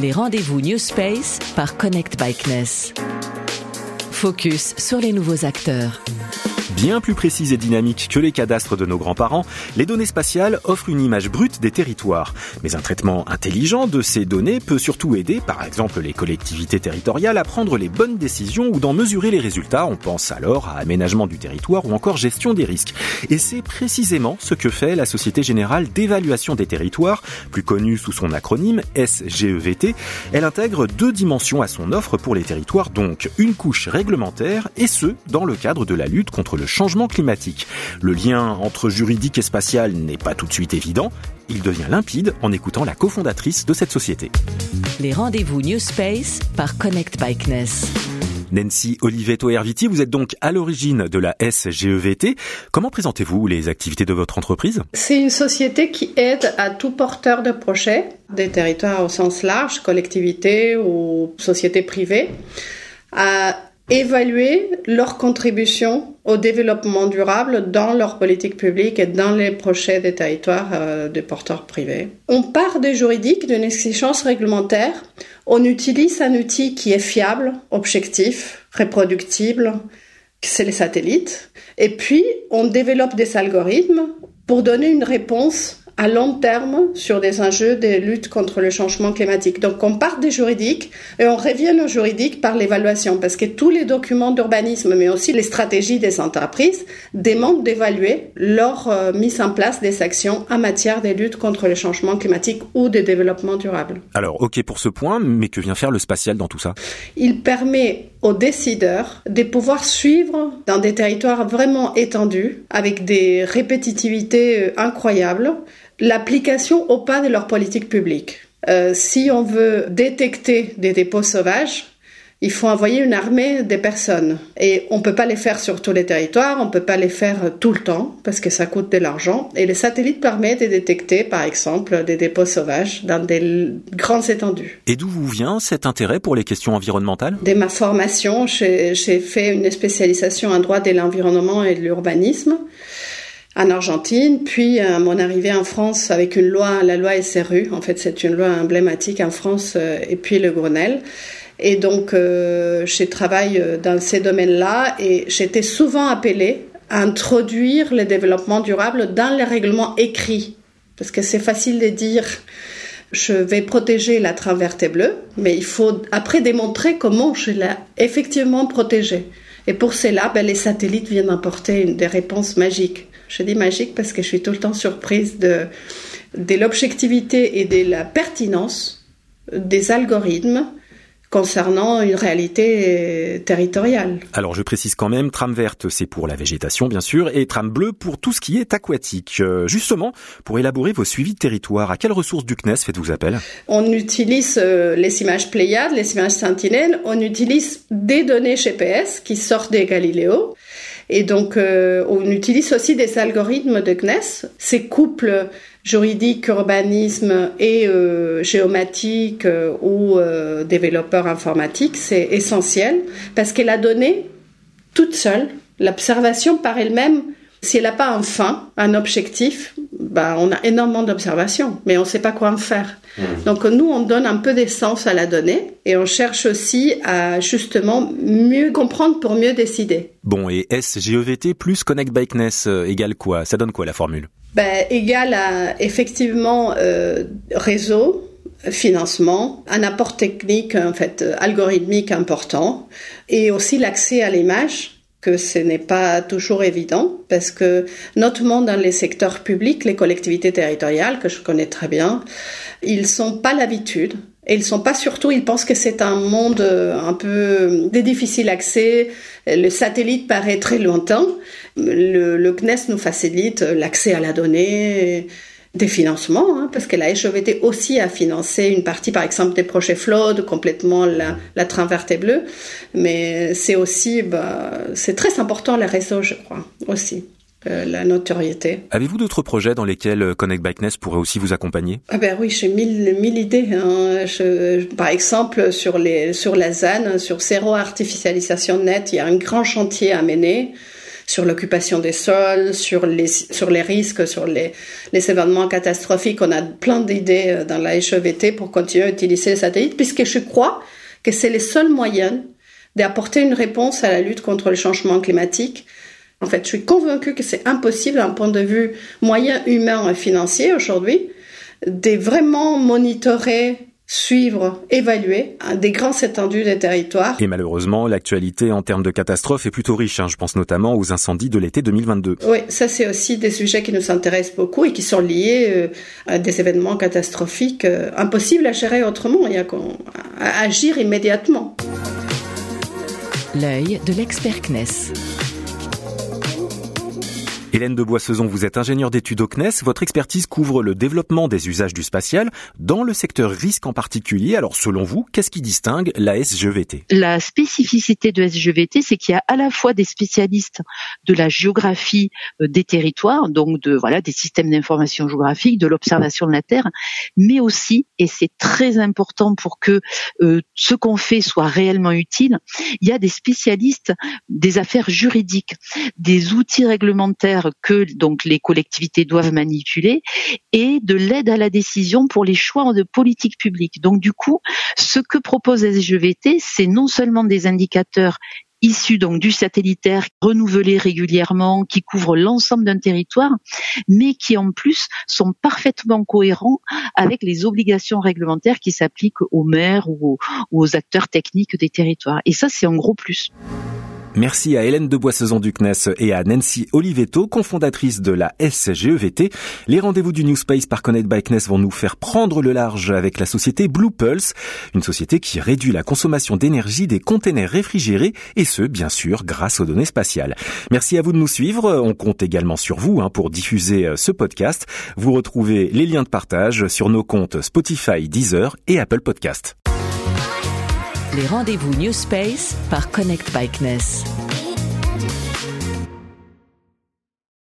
Les rendez-vous New Space par Connect Bikeness. Focus sur les nouveaux acteurs. Bien plus précises et dynamiques que les cadastres de nos grands-parents, les données spatiales offrent une image brute des territoires. Mais un traitement intelligent de ces données peut surtout aider, par exemple, les collectivités territoriales à prendre les bonnes décisions ou d'en mesurer les résultats. On pense alors à aménagement du territoire ou encore gestion des risques. Et c'est précisément ce que fait la Société Générale d'évaluation des territoires, plus connue sous son acronyme SGEVT. Elle intègre deux dimensions à son offre pour les territoires, donc une couche réglementaire et ce, dans le cadre de la lutte contre le changement climatique. Le lien entre juridique et spatial n'est pas tout de suite évident. Il devient limpide en écoutant la cofondatrice de cette société. Les rendez-vous New Space par Connect Bikeness. Nancy Oliveto Herviti, vous êtes donc à l'origine de la SGEVT. Comment présentez-vous les activités de votre entreprise? C'est une société qui aide à tout porteur de projet, des territoires au sens large, collectivités ou sociétés privées, à évaluer leur contribution au développement durable dans leur politique publique et dans les projets des territoires euh, des porteurs privés. On part des juridiques, d'une exigence réglementaire. On utilise un outil qui est fiable, objectif, reproductible, c'est les satellites. Et puis, on développe des algorithmes pour donner une réponse à long terme sur des enjeux de lutte contre le changement climatique. Donc on part des juridiques et on revient au juridique par l'évaluation parce que tous les documents d'urbanisme mais aussi les stratégies des entreprises demandent d'évaluer leur euh, mise en place des actions en matière de lutte contre le changement climatique ou de développement durable. Alors ok pour ce point, mais que vient faire le spatial dans tout ça? Il permet aux décideurs de pouvoir suivre dans des territoires vraiment étendus avec des répétitivités euh, incroyables l'application au pas de leur politique publique. Euh, si on veut détecter des dépôts sauvages, il faut envoyer une armée de personnes. Et on ne peut pas les faire sur tous les territoires, on ne peut pas les faire tout le temps, parce que ça coûte de l'argent. Et les satellites permettent de détecter, par exemple, des dépôts sauvages dans des grandes étendues. Et d'où vous vient cet intérêt pour les questions environnementales? Dès ma formation, j'ai fait une spécialisation en droit de l'environnement et de l'urbanisme en Argentine, puis à mon arrivée en France avec une loi, la loi SRU, en fait c'est une loi emblématique en France, euh, et puis le Grenelle. Et donc euh, je travaille euh, dans ces domaines-là et j'étais souvent appelée à introduire le développement durable dans les règlements écrits, parce que c'est facile de dire je vais protéger la trame verte et bleue, mais il faut après démontrer comment je l'ai effectivement protégée. Et pour cela, ben, les satellites viennent apporter des réponses magiques. Je dis magique parce que je suis tout le temps surprise de, de l'objectivité et de la pertinence des algorithmes concernant une réalité territoriale. Alors je précise quand même, trame verte c'est pour la végétation bien sûr et trame bleue pour tout ce qui est aquatique. Euh, justement, pour élaborer vos suivis de territoire, à quelles ressources du CNES faites-vous appel? On utilise euh, les images Pléiades, les images Sentinelle, on utilise des données GPS qui sortent des Galiléo et donc, euh, on utilise aussi des algorithmes de CNES. Ces couples juridiques, urbanisme et euh, géomatique euh, ou euh, développeur informatique, c'est essentiel parce que la donnée, toute seule, l'observation par elle-même, si elle n'a pas un fin, un objectif, bah, on a énormément d'observations, mais on ne sait pas quoi en faire. Mmh. Donc nous, on donne un peu d'essence à la donnée et on cherche aussi à justement mieux comprendre pour mieux décider. Bon, et SGEVT plus Connect Bikeness égale quoi? Ça donne quoi la formule? Ben, Égale à effectivement euh, réseau, financement, un apport technique en fait algorithmique important et aussi l'accès à l'image que ce n'est pas toujours évident parce que notamment dans les secteurs publics, les collectivités territoriales que je connais très bien, ils sont pas l'habitude et ils sont pas surtout, ils pensent que c'est un monde un peu de difficile accès. Le satellite paraît très lointain. Le, le CNES nous facilite l'accès à la donnée des financements, hein, parce que la HOVT aussi a financé une partie, par exemple, des projets FLOD, complètement la, la train verte et bleue, mais c'est aussi, bah, c'est très important le réseau, je crois, aussi. Euh, la notoriété. Avez-vous d'autres projets dans lesquels euh, Connect Bikeness pourrait aussi vous accompagner? Ah ben oui, j'ai mille, mille idées. Hein. Je, par exemple, sur les sur la ZAN, sur zéro artificialisation nette, il y a un grand chantier à mener sur l'occupation des sols, sur les, sur les risques, sur les, les événements catastrophiques. On a plein d'idées euh, dans la HEVT pour continuer à utiliser les satellites, puisque je crois que c'est les seuls moyens d'apporter une réponse à la lutte contre le changement climatique. En fait, je suis convaincue que c'est impossible d'un point de vue moyen humain et financier aujourd'hui de vraiment monitorer suivre, évaluer des grands étendues des territoires. Et malheureusement, l'actualité en termes de catastrophes est plutôt riche. Hein. Je pense notamment aux incendies de l'été 2022. Oui, ça c'est aussi des sujets qui nous intéressent beaucoup et qui sont liés euh, à des événements catastrophiques euh, impossibles à gérer autrement. Il y a qu'à agir immédiatement. L'œil de l'expert CNES. Hélène de Boissezon, vous êtes ingénieure d'études au CNES. Votre expertise couvre le développement des usages du spatial dans le secteur risque en particulier. Alors, selon vous, qu'est-ce qui distingue la SGVT La spécificité de SGVT, c'est qu'il y a à la fois des spécialistes de la géographie euh, des territoires, donc de voilà des systèmes d'information géographique, de l'observation de la Terre, mais aussi, et c'est très important pour que euh, ce qu'on fait soit réellement utile, il y a des spécialistes des affaires juridiques, des outils réglementaires que donc les collectivités doivent manipuler et de l'aide à la décision pour les choix de politique publique. Donc du coup, ce que propose SGVT, c'est non seulement des indicateurs issus du satellitaire renouvelés régulièrement, qui couvrent l'ensemble d'un territoire, mais qui en plus sont parfaitement cohérents avec les obligations réglementaires qui s'appliquent aux maires ou aux acteurs techniques des territoires. Et ça, c'est un gros plus. Merci à Hélène de Boissezon du CNES et à Nancy Olivetto, cofondatrice de la SGEVT. Les rendez-vous du New Space par Connect by CNES vont nous faire prendre le large avec la société Blue Pulse, une société qui réduit la consommation d'énergie des containers réfrigérés et ce, bien sûr, grâce aux données spatiales. Merci à vous de nous suivre. On compte également sur vous hein, pour diffuser euh, ce podcast. Vous retrouvez les liens de partage sur nos comptes Spotify, Deezer et Apple Podcast rendez-vous New Space par Connect Bikeness.